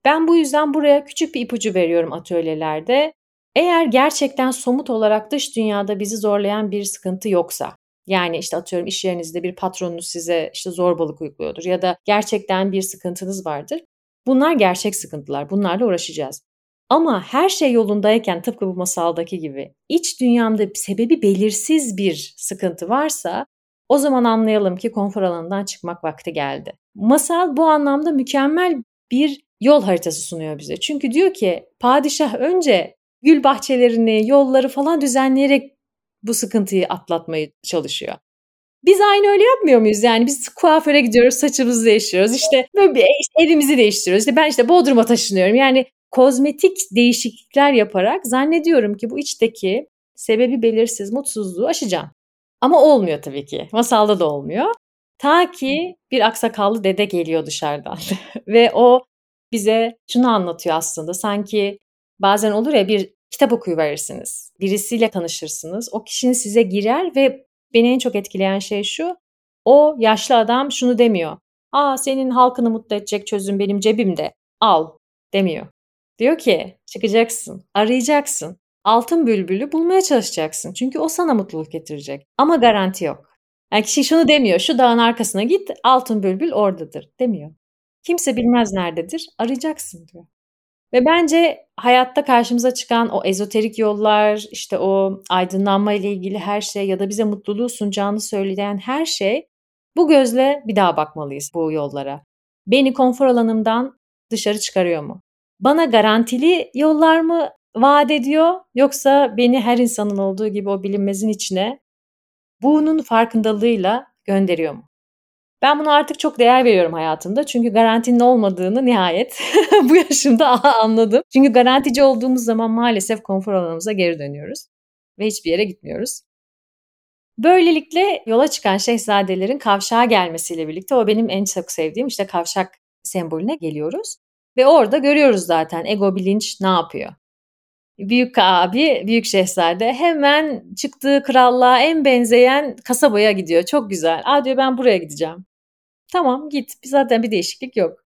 Ben bu yüzden buraya küçük bir ipucu veriyorum atölyelerde. Eğer gerçekten somut olarak dış dünyada bizi zorlayan bir sıkıntı yoksa, yani işte atıyorum iş yerinizde bir patronunuz size işte zorbalık uyguluyordur ya da gerçekten bir sıkıntınız vardır. Bunlar gerçek sıkıntılar. Bunlarla uğraşacağız. Ama her şey yolundayken tıpkı bu masaldaki gibi iç dünyamda sebebi belirsiz bir sıkıntı varsa o zaman anlayalım ki konfor alanından çıkmak vakti geldi. Masal bu anlamda mükemmel bir yol haritası sunuyor bize. Çünkü diyor ki padişah önce gül bahçelerini, yolları falan düzenleyerek bu sıkıntıyı atlatmaya çalışıyor. Biz aynı öyle yapmıyor muyuz? Yani biz kuaföre gidiyoruz, saçımızı değiştiriyoruz. İşte böyle bir, evimizi değiştiriyoruz. İşte ben işte Bodrum'a taşınıyorum. Yani kozmetik değişiklikler yaparak zannediyorum ki bu içteki sebebi belirsiz mutsuzluğu aşacağım. Ama olmuyor tabii ki. Masalda da olmuyor. Ta ki bir aksakallı dede geliyor dışarıdan ve o bize şunu anlatıyor aslında. Sanki bazen olur ya bir kitap okuyuverirsiniz. Birisiyle tanışırsınız. O kişinin size girer ve beni en çok etkileyen şey şu. O yaşlı adam şunu demiyor. Aa senin halkını mutlu edecek çözüm benim cebimde. Al demiyor. Diyor ki çıkacaksın, arayacaksın. Altın bülbülü bulmaya çalışacaksın. Çünkü o sana mutluluk getirecek. Ama garanti yok. Yani kişi şunu demiyor. Şu dağın arkasına git altın bülbül oradadır demiyor. Kimse bilmez nerededir. Arayacaksın diyor. Ve bence hayatta karşımıza çıkan o ezoterik yollar, işte o aydınlanma ile ilgili her şey ya da bize mutluluğu sunacağını söyleyen her şey bu gözle bir daha bakmalıyız bu yollara. Beni konfor alanımdan dışarı çıkarıyor mu? Bana garantili yollar mı vaat ediyor yoksa beni her insanın olduğu gibi o bilinmezin içine bunun farkındalığıyla gönderiyor mu? Ben buna artık çok değer veriyorum hayatımda. Çünkü garantinin olmadığını nihayet bu yaşımda anladım. Çünkü garantici olduğumuz zaman maalesef konfor alanımıza geri dönüyoruz ve hiçbir yere gitmiyoruz. Böylelikle yola çıkan şehzadelerin kavşağa gelmesiyle birlikte o benim en çok sevdiğim işte kavşak sembolüne geliyoruz. Ve orada görüyoruz zaten ego bilinç ne yapıyor. Büyük abi, büyük şehzade hemen çıktığı krallığa en benzeyen kasabaya gidiyor. Çok güzel. Aa diyor ben buraya gideceğim. Tamam git. Zaten bir değişiklik yok.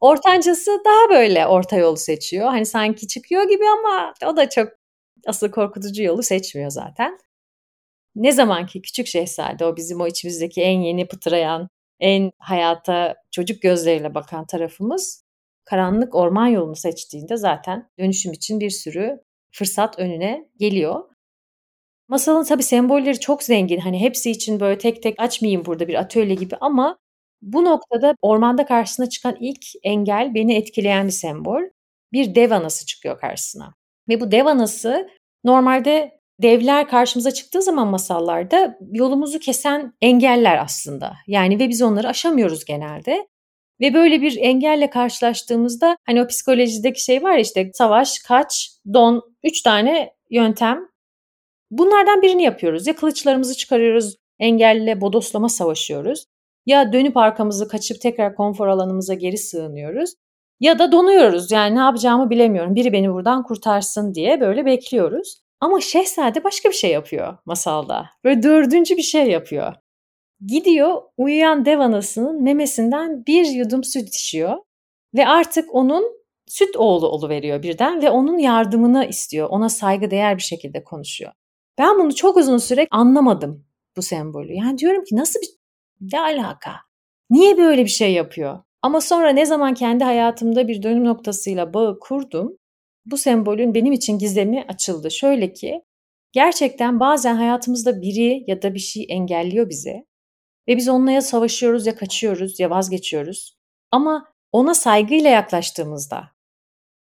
Ortancası daha böyle orta yolu seçiyor. Hani sanki çıkıyor gibi ama o da çok asıl korkutucu yolu seçmiyor zaten. Ne zaman ki küçük şehzade o bizim o içimizdeki en yeni pıtırayan, en hayata çocuk gözleriyle bakan tarafımız karanlık orman yolunu seçtiğinde zaten dönüşüm için bir sürü fırsat önüne geliyor. Masalın tabii sembolleri çok zengin. Hani hepsi için böyle tek tek açmayayım burada bir atölye gibi ama bu noktada ormanda karşısına çıkan ilk engel beni etkileyen bir sembol. Bir dev anası çıkıyor karşısına. Ve bu dev anası normalde devler karşımıza çıktığı zaman masallarda yolumuzu kesen engeller aslında. Yani ve biz onları aşamıyoruz genelde. Ve böyle bir engelle karşılaştığımızda hani o psikolojideki şey var işte savaş, kaç, don, üç tane yöntem. Bunlardan birini yapıyoruz. Ya kılıçlarımızı çıkarıyoruz, engelle bodoslama savaşıyoruz. Ya dönüp arkamızı kaçıp tekrar konfor alanımıza geri sığınıyoruz. Ya da donuyoruz yani ne yapacağımı bilemiyorum. Biri beni buradan kurtarsın diye böyle bekliyoruz. Ama şehzade başka bir şey yapıyor masalda. Böyle dördüncü bir şey yapıyor. Gidiyor uyuyan dev anasının memesinden bir yudum süt içiyor. Ve artık onun süt oğlu veriyor birden ve onun yardımını istiyor. Ona saygı değer bir şekilde konuşuyor. Ben bunu çok uzun süre anlamadım bu sembolü. Yani diyorum ki nasıl bir ne alaka? Niye böyle bir şey yapıyor? Ama sonra ne zaman kendi hayatımda bir dönüm noktasıyla bağı kurdum, bu sembolün benim için gizemi açıldı. Şöyle ki, gerçekten bazen hayatımızda biri ya da bir şey engelliyor bizi ve biz onunla ya savaşıyoruz ya kaçıyoruz ya vazgeçiyoruz. Ama ona saygıyla yaklaştığımızda,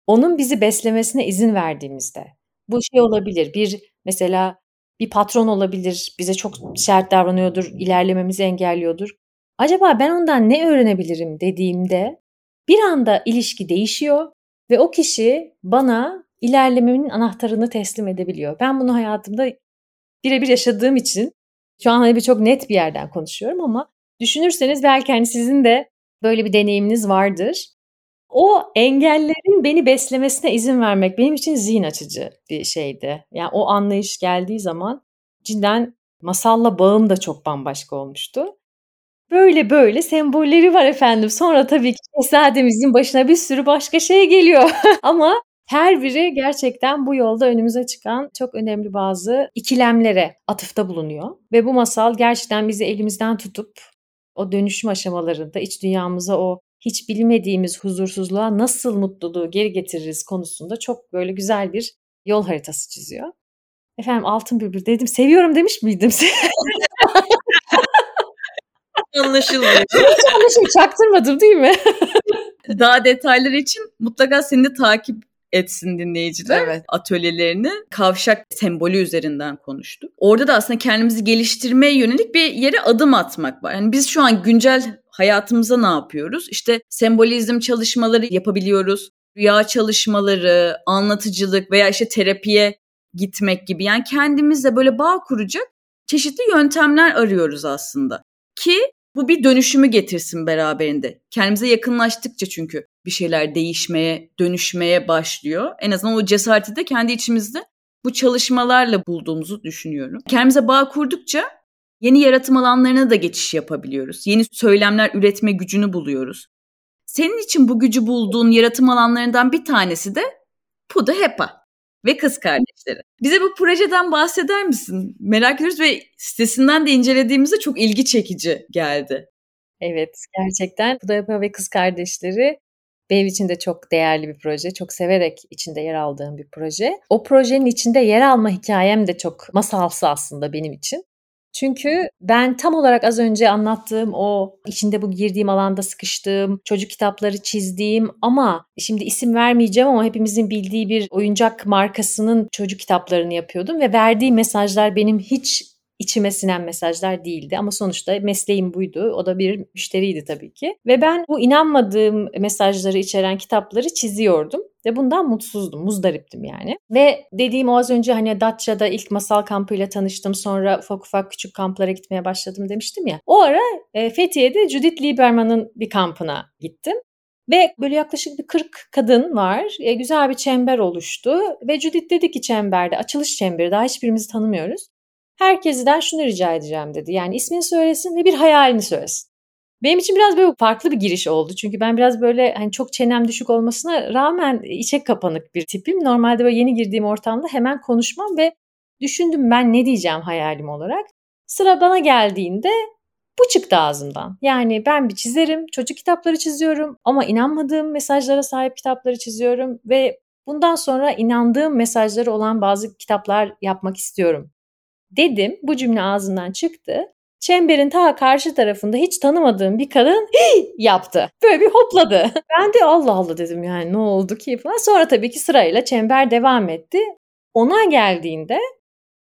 onun bizi beslemesine izin verdiğimizde, bu şey olabilir. Bir mesela bir patron olabilir, bize çok sert davranıyordur, ilerlememizi engelliyordur. Acaba ben ondan ne öğrenebilirim dediğimde bir anda ilişki değişiyor ve o kişi bana ilerlememin anahtarını teslim edebiliyor. Ben bunu hayatımda birebir yaşadığım için şu an hani bir çok net bir yerden konuşuyorum ama düşünürseniz belki hani sizin de böyle bir deneyiminiz vardır. O engellerin beni beslemesine izin vermek benim için zihin açıcı bir şeydi. Yani o anlayış geldiği zaman cidden masalla bağım da çok bambaşka olmuştu. Böyle böyle sembolleri var efendim. Sonra tabii ki şehzademizin başına bir sürü başka şey geliyor. Ama her biri gerçekten bu yolda önümüze çıkan çok önemli bazı ikilemlere atıfta bulunuyor. Ve bu masal gerçekten bizi elimizden tutup o dönüşüm aşamalarında iç dünyamıza o hiç bilmediğimiz huzursuzluğa nasıl mutluluğu geri getiririz konusunda çok böyle güzel bir yol haritası çiziyor. Efendim Altın Bülbül dedim seviyorum demiş miydim? Anlaşılmıyor. Hiç anlaşılmıyor. Çaktırmadım değil mi? Daha detaylar için mutlaka seni de takip etsin dinleyiciler Evet. atölyelerini kavşak sembolü üzerinden konuştuk. Orada da aslında kendimizi geliştirmeye yönelik bir yere adım atmak var. Yani biz şu an güncel hayatımıza ne yapıyoruz? İşte sembolizm çalışmaları yapabiliyoruz. Rüya çalışmaları, anlatıcılık veya işte terapiye gitmek gibi. Yani kendimizle böyle bağ kuracak çeşitli yöntemler arıyoruz aslında. Ki bu bir dönüşümü getirsin beraberinde. Kendimize yakınlaştıkça çünkü bir şeyler değişmeye, dönüşmeye başlıyor. En azından o cesareti de kendi içimizde bu çalışmalarla bulduğumuzu düşünüyorum. Kendimize bağ kurdukça yeni yaratım alanlarına da geçiş yapabiliyoruz. Yeni söylemler üretme gücünü buluyoruz. Senin için bu gücü bulduğun yaratım alanlarından bir tanesi de Puda Hepa ve kız kardeşleri. Bize bu projeden bahseder misin? Merak ediyoruz ve sitesinden de incelediğimizde çok ilgi çekici geldi. Evet gerçekten Pudayapa ve Kız Kardeşleri benim için de çok değerli bir proje. Çok severek içinde yer aldığım bir proje. O projenin içinde yer alma hikayem de çok masalsı aslında benim için. Çünkü ben tam olarak az önce anlattığım o içinde bu girdiğim alanda sıkıştığım, çocuk kitapları çizdiğim ama şimdi isim vermeyeceğim ama hepimizin bildiği bir oyuncak markasının çocuk kitaplarını yapıyordum ve verdiği mesajlar benim hiç içime sinen mesajlar değildi ama sonuçta mesleğim buydu. O da bir müşteriydi tabii ki. Ve ben bu inanmadığım mesajları içeren kitapları çiziyordum ve bundan mutsuzdum, muzdariptim yani. Ve dediğim o az önce hani Datça'da ilk masal kampıyla tanıştım. Sonra ufak ufak küçük kamplara gitmeye başladım demiştim ya. O ara e, Fethiye'de Judith Lieberman'ın bir kampına gittim. Ve böyle yaklaşık bir 40 kadın var. E, güzel bir çember oluştu. Ve Judith dedi ki çemberde, açılış çemberi daha hiçbirimizi tanımıyoruz. Herkesten şunu rica edeceğim dedi. Yani ismini söylesin ve bir hayalini söylesin. Benim için biraz böyle farklı bir giriş oldu. Çünkü ben biraz böyle hani çok çenem düşük olmasına rağmen içe kapanık bir tipim. Normalde böyle yeni girdiğim ortamda hemen konuşmam ve düşündüm ben ne diyeceğim hayalim olarak. Sıra bana geldiğinde bu çıktı ağzımdan. Yani ben bir çizerim, çocuk kitapları çiziyorum ama inanmadığım mesajlara sahip kitapları çiziyorum ve bundan sonra inandığım mesajları olan bazı kitaplar yapmak istiyorum dedim. Bu cümle ağzından çıktı. Çemberin ta karşı tarafında hiç tanımadığım bir kadın yaptı. Böyle bir hopladı. Ben de Allah Allah dedim yani ne oldu ki falan. Sonra tabii ki sırayla çember devam etti. Ona geldiğinde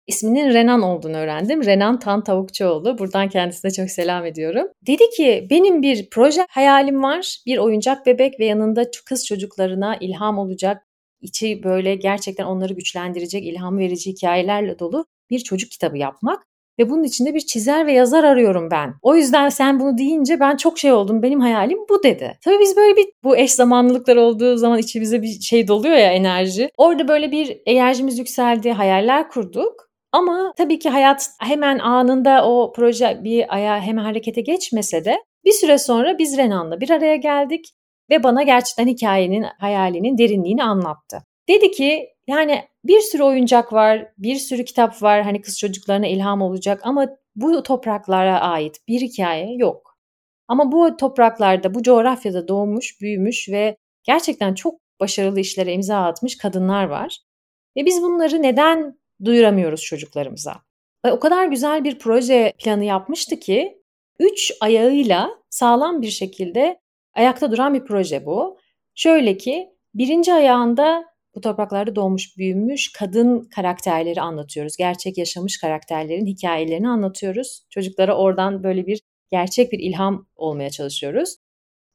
isminin Renan olduğunu öğrendim. Renan Tan Tavukçuoğlu. Buradan kendisine çok selam ediyorum. Dedi ki benim bir proje hayalim var. Bir oyuncak bebek ve yanında kız çocuklarına ilham olacak. içi böyle gerçekten onları güçlendirecek, ilham verici hikayelerle dolu bir çocuk kitabı yapmak ve bunun içinde bir çizer ve yazar arıyorum ben. O yüzden sen bunu deyince ben çok şey oldum. Benim hayalim bu dedi. Tabii biz böyle bir bu eş zamanlılıklar olduğu zaman içimize bir şey doluyor ya enerji. Orada böyle bir enerjimiz yükseldi, hayaller kurduk. Ama tabii ki hayat hemen anında o proje bir aya hemen harekete geçmese de bir süre sonra biz Renan'la bir araya geldik ve bana gerçekten hikayenin, hayalinin derinliğini anlattı. Dedi ki yani bir sürü oyuncak var, bir sürü kitap var hani kız çocuklarına ilham olacak ama bu topraklara ait bir hikaye yok. Ama bu topraklarda, bu coğrafyada doğmuş, büyümüş ve gerçekten çok başarılı işlere imza atmış kadınlar var. Ve biz bunları neden duyuramıyoruz çocuklarımıza? O kadar güzel bir proje planı yapmıştı ki üç ayağıyla sağlam bir şekilde ayakta duran bir proje bu. Şöyle ki birinci ayağında bu topraklarda doğmuş büyümüş kadın karakterleri anlatıyoruz. Gerçek yaşamış karakterlerin hikayelerini anlatıyoruz. Çocuklara oradan böyle bir gerçek bir ilham olmaya çalışıyoruz.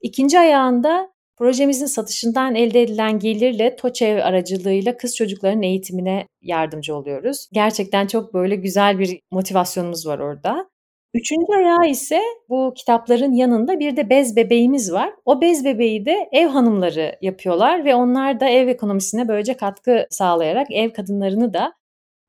İkinci ayağında projemizin satışından elde edilen gelirle TOÇEV aracılığıyla kız çocukların eğitimine yardımcı oluyoruz. Gerçekten çok böyle güzel bir motivasyonumuz var orada. Üçüncü ayağı ise bu kitapların yanında bir de bez bebeğimiz var. O bez bebeği de ev hanımları yapıyorlar ve onlar da ev ekonomisine böylece katkı sağlayarak ev kadınlarını da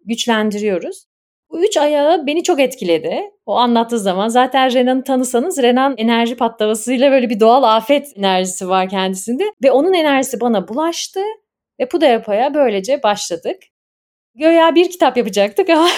güçlendiriyoruz. Bu üç ayağı beni çok etkiledi. O anlattığı zaman zaten Renan'ı tanısanız Renan enerji patlamasıyla böyle bir doğal afet enerjisi var kendisinde. Ve onun enerjisi bana bulaştı ve Puda Yapa'ya böylece başladık. Göya bir kitap yapacaktık ama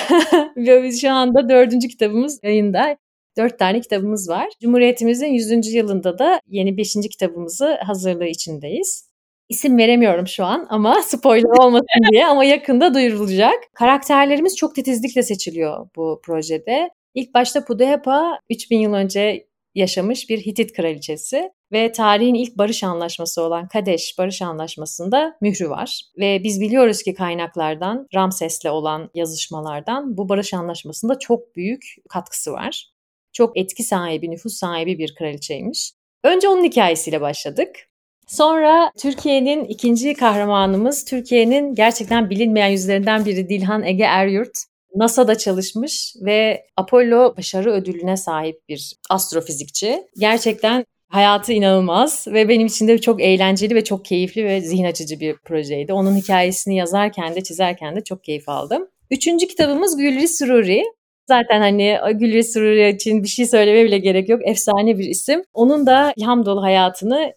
şu anda dördüncü kitabımız yayında. Dört tane kitabımız var. Cumhuriyetimizin 100. yılında da yeni beşinci kitabımızı hazırlığı içindeyiz. İsim veremiyorum şu an ama spoiler olmasın diye ama yakında duyurulacak. Karakterlerimiz çok titizlikle seçiliyor bu projede. İlk başta Pudehepa 3000 yıl önce yaşamış bir Hitit kraliçesi ve tarihin ilk barış anlaşması olan Kadeş Barış Anlaşması'nda mührü var. Ve biz biliyoruz ki kaynaklardan, Ramses'le olan yazışmalardan bu barış anlaşmasında çok büyük katkısı var. Çok etki sahibi, nüfus sahibi bir kraliçeymiş. Önce onun hikayesiyle başladık. Sonra Türkiye'nin ikinci kahramanımız, Türkiye'nin gerçekten bilinmeyen yüzlerinden biri Dilhan Ege Eryurt. NASA'da çalışmış ve Apollo başarı ödülüne sahip bir astrofizikçi. Gerçekten hayatı inanılmaz ve benim için de çok eğlenceli ve çok keyifli ve zihin açıcı bir projeydi. Onun hikayesini yazarken de çizerken de çok keyif aldım. Üçüncü kitabımız Gülri Sururi. Zaten hani Gülri Sururi için bir şey söylemeye bile gerek yok. Efsane bir isim. Onun da ilham dolu hayatını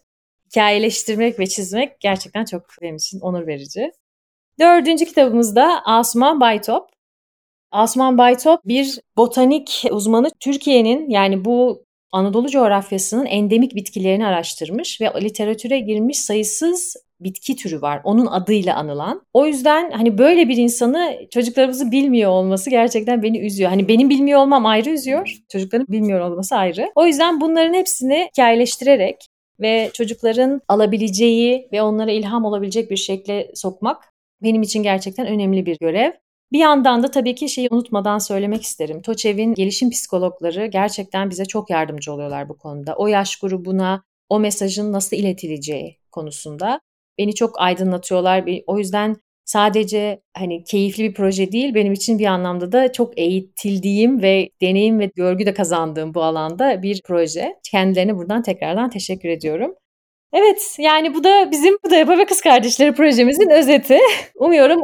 hikayeleştirmek ve çizmek gerçekten çok benim için onur verici. Dördüncü kitabımız da Asuman Baytop. Asuman Baytop bir botanik uzmanı. Türkiye'nin yani bu Anadolu coğrafyasının endemik bitkilerini araştırmış ve literatüre girmiş sayısız bitki türü var. Onun adıyla anılan. O yüzden hani böyle bir insanı çocuklarımızı bilmiyor olması gerçekten beni üzüyor. Hani benim bilmiyor olmam ayrı üzüyor. Çocukların bilmiyor olması ayrı. O yüzden bunların hepsini hikayeleştirerek ve çocukların alabileceği ve onlara ilham olabilecek bir şekle sokmak benim için gerçekten önemli bir görev. Bir yandan da tabii ki şeyi unutmadan söylemek isterim. TOÇEV'in gelişim psikologları gerçekten bize çok yardımcı oluyorlar bu konuda. O yaş grubuna o mesajın nasıl iletileceği konusunda beni çok aydınlatıyorlar. O yüzden sadece hani keyifli bir proje değil benim için bir anlamda da çok eğitildiğim ve deneyim ve görgü de kazandığım bu alanda bir proje. Kendilerine buradan tekrardan teşekkür ediyorum. Evet yani bu da bizim bu da Yapa ve Kız Kardeşleri projemizin özeti. Umuyorum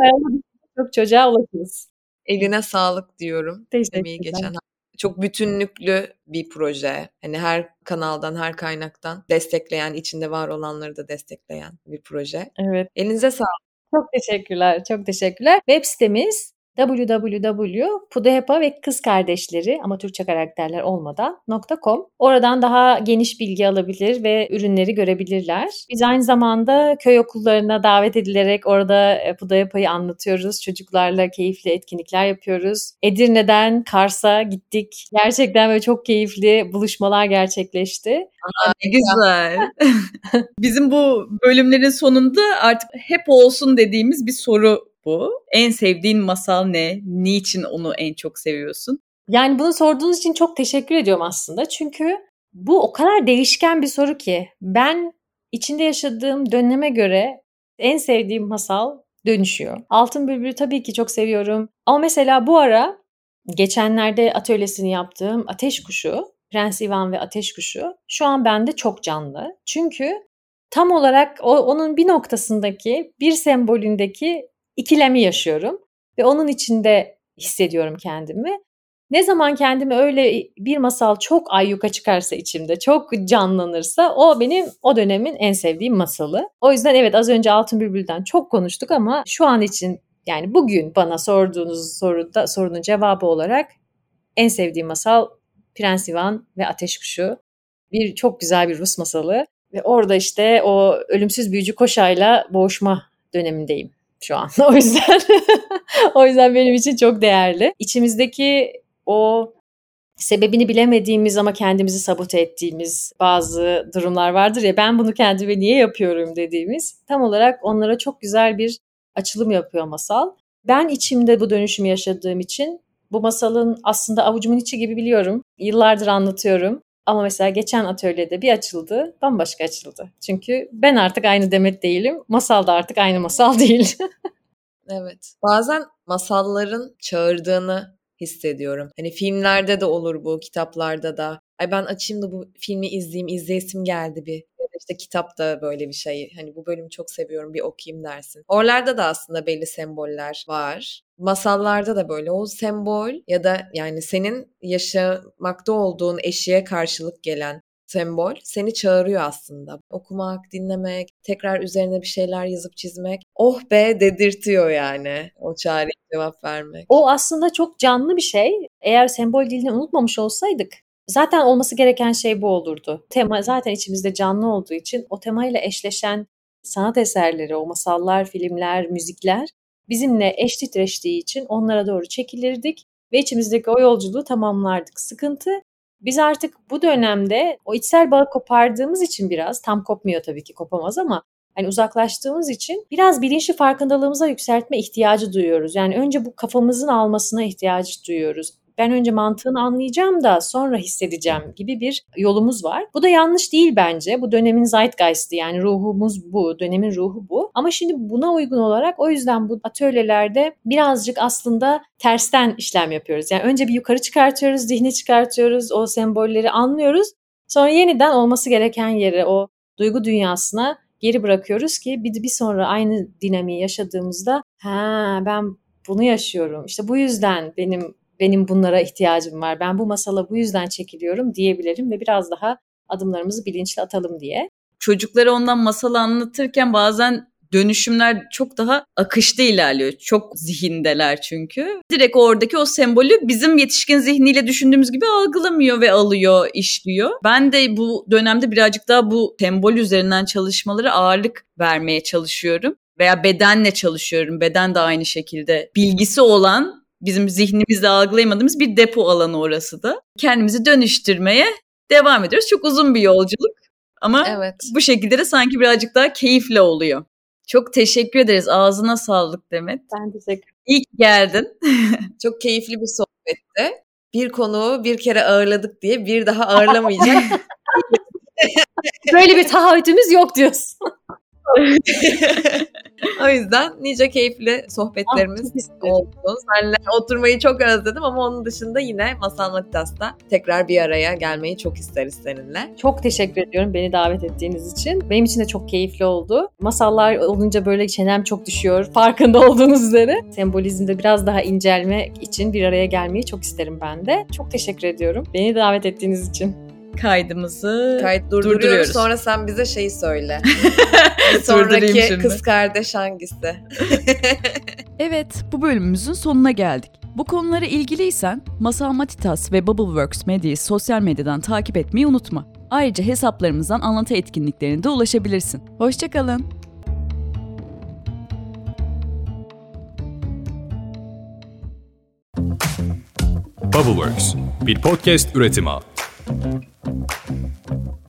çok çocuğa ulaşırız. Eline sağlık diyorum. Teşekkürler. geçen çok bütünlüklü bir proje. Hani her kanaldan, her kaynaktan destekleyen, içinde var olanları da destekleyen bir proje. Evet. Elinize sağlık. Çok teşekkürler, çok teşekkürler. Web sitemiz www.pudehepa ve kız kardeşleri ama Türkçe karakterler olmadan .com. Oradan daha geniş bilgi alabilir ve ürünleri görebilirler. Biz aynı zamanda köy okullarına davet edilerek orada e, Pudehepa'yı anlatıyoruz. Çocuklarla keyifli etkinlikler yapıyoruz. Edirne'den Kars'a gittik. Gerçekten böyle çok keyifli buluşmalar gerçekleşti. Aa, ne güzel. Bizim bu bölümlerin sonunda artık hep olsun dediğimiz bir soru bu. En sevdiğin masal ne? Niçin onu en çok seviyorsun? Yani bunu sorduğunuz için çok teşekkür ediyorum aslında. Çünkü bu o kadar değişken bir soru ki ben içinde yaşadığım döneme göre en sevdiğim masal dönüşüyor. Altın Bülbül'ü tabii ki çok seviyorum. Ama mesela bu ara geçenlerde atölyesini yaptığım Ateş Kuşu, Prens Ivan ve Ateş Kuşu şu an bende çok canlı. Çünkü tam olarak o, onun bir noktasındaki, bir sembolündeki ikilemi yaşıyorum ve onun içinde hissediyorum kendimi. Ne zaman kendimi öyle bir masal çok ayyuka çıkarsa içimde, çok canlanırsa o benim o dönemin en sevdiğim masalı. O yüzden evet az önce Altın Bülbül'den çok konuştuk ama şu an için yani bugün bana sorduğunuz soruda sorunun cevabı olarak en sevdiğim masal Prens Ivan ve Ateş Kuşu. Bir çok güzel bir Rus masalı ve orada işte o ölümsüz büyücü Koşay'la boğuşma dönemindeyim şu an. O yüzden o yüzden benim için çok değerli. İçimizdeki o sebebini bilemediğimiz ama kendimizi sabote ettiğimiz bazı durumlar vardır ya ben bunu kendime niye yapıyorum dediğimiz tam olarak onlara çok güzel bir açılım yapıyor masal. Ben içimde bu dönüşümü yaşadığım için bu masalın aslında avucumun içi gibi biliyorum. Yıllardır anlatıyorum. Ama mesela geçen atölyede bir açıldı, bambaşka açıldı. Çünkü ben artık aynı Demet değilim, masal da artık aynı masal değil. evet. Bazen masalların çağırdığını hissediyorum. Hani filmlerde de olur bu, kitaplarda da. Ay ben açayım da bu filmi izleyeyim, izleyesim geldi bir. İşte kitap da böyle bir şey. Hani bu bölümü çok seviyorum bir okuyayım dersin. Oralarda da aslında belli semboller var. Masallarda da böyle o sembol ya da yani senin yaşamakta olduğun eşiğe karşılık gelen sembol seni çağırıyor aslında. Okumak, dinlemek, tekrar üzerine bir şeyler yazıp çizmek. Oh be dedirtiyor yani o çağrıya cevap vermek. O aslında çok canlı bir şey. Eğer sembol dilini unutmamış olsaydık zaten olması gereken şey bu olurdu. Tema zaten içimizde canlı olduğu için o temayla eşleşen sanat eserleri, o masallar, filmler, müzikler bizimle eş titreştiği için onlara doğru çekilirdik ve içimizdeki o yolculuğu tamamlardık. Sıkıntı biz artık bu dönemde o içsel bağı kopardığımız için biraz tam kopmuyor tabii ki kopamaz ama hani uzaklaştığımız için biraz bilinçli farkındalığımıza yükseltme ihtiyacı duyuyoruz. Yani önce bu kafamızın almasına ihtiyacı duyuyoruz ben önce mantığını anlayacağım da sonra hissedeceğim gibi bir yolumuz var. Bu da yanlış değil bence. Bu dönemin zeitgeist'i yani ruhumuz bu, dönemin ruhu bu. Ama şimdi buna uygun olarak o yüzden bu atölyelerde birazcık aslında tersten işlem yapıyoruz. Yani önce bir yukarı çıkartıyoruz, zihni çıkartıyoruz, o sembolleri anlıyoruz. Sonra yeniden olması gereken yere, o duygu dünyasına geri bırakıyoruz ki bir, bir sonra aynı dinamiği yaşadığımızda ha ben bunu yaşıyorum. İşte bu yüzden benim benim bunlara ihtiyacım var. Ben bu masala bu yüzden çekiliyorum diyebilirim ve biraz daha adımlarımızı bilinçli atalım diye. Çocuklara ondan masal anlatırken bazen dönüşümler çok daha akışta ilerliyor. Çok zihindeler çünkü. Direkt oradaki o sembolü bizim yetişkin zihniyle düşündüğümüz gibi algılamıyor ve alıyor, işliyor. Ben de bu dönemde birazcık daha bu sembol üzerinden çalışmaları ağırlık vermeye çalışıyorum. Veya bedenle çalışıyorum. Beden de aynı şekilde bilgisi olan bizim zihnimizde algılayamadığımız bir depo alanı orası da. Kendimizi dönüştürmeye devam ediyoruz. Çok uzun bir yolculuk ama evet. bu şekilde de sanki birazcık daha keyifle oluyor. Çok teşekkür ederiz. Ağzına sağlık Demet. Ben teşekkür İyi ki geldin. Çok keyifli bir sohbetti. Bir konuğu bir kere ağırladık diye bir daha ağırlamayacak. Böyle bir taahhütümüz yok diyorsun. o yüzden nice keyifli sohbetlerimiz ah, oldu. Seninle oturmayı çok özledim ama onun dışında yine Masal Matitas'ta tekrar bir araya gelmeyi çok isteriz seninle. Çok teşekkür ediyorum beni davet ettiğiniz için. Benim için de çok keyifli oldu. Masallar olunca böyle çenem çok düşüyor. Farkında olduğunuz üzere. Sembolizmde biraz daha incelmek için bir araya gelmeyi çok isterim ben de. Çok teşekkür ediyorum. Beni davet ettiğiniz için kaydımızı Kayıt durduruyoruz. durduruyoruz. Sonra sen bize şeyi söyle. sonraki kız kardeş hangisi? evet, bu bölümümüzün sonuna geldik. Bu konulara ilgiliysen Masal Matitas ve Bubbleworks Medya'yı sosyal medyadan takip etmeyi unutma. Ayrıca hesaplarımızdan anlatı etkinliklerine de ulaşabilirsin. Hoşçakalın. Bubbleworks bir podcast üretimi. Thank you.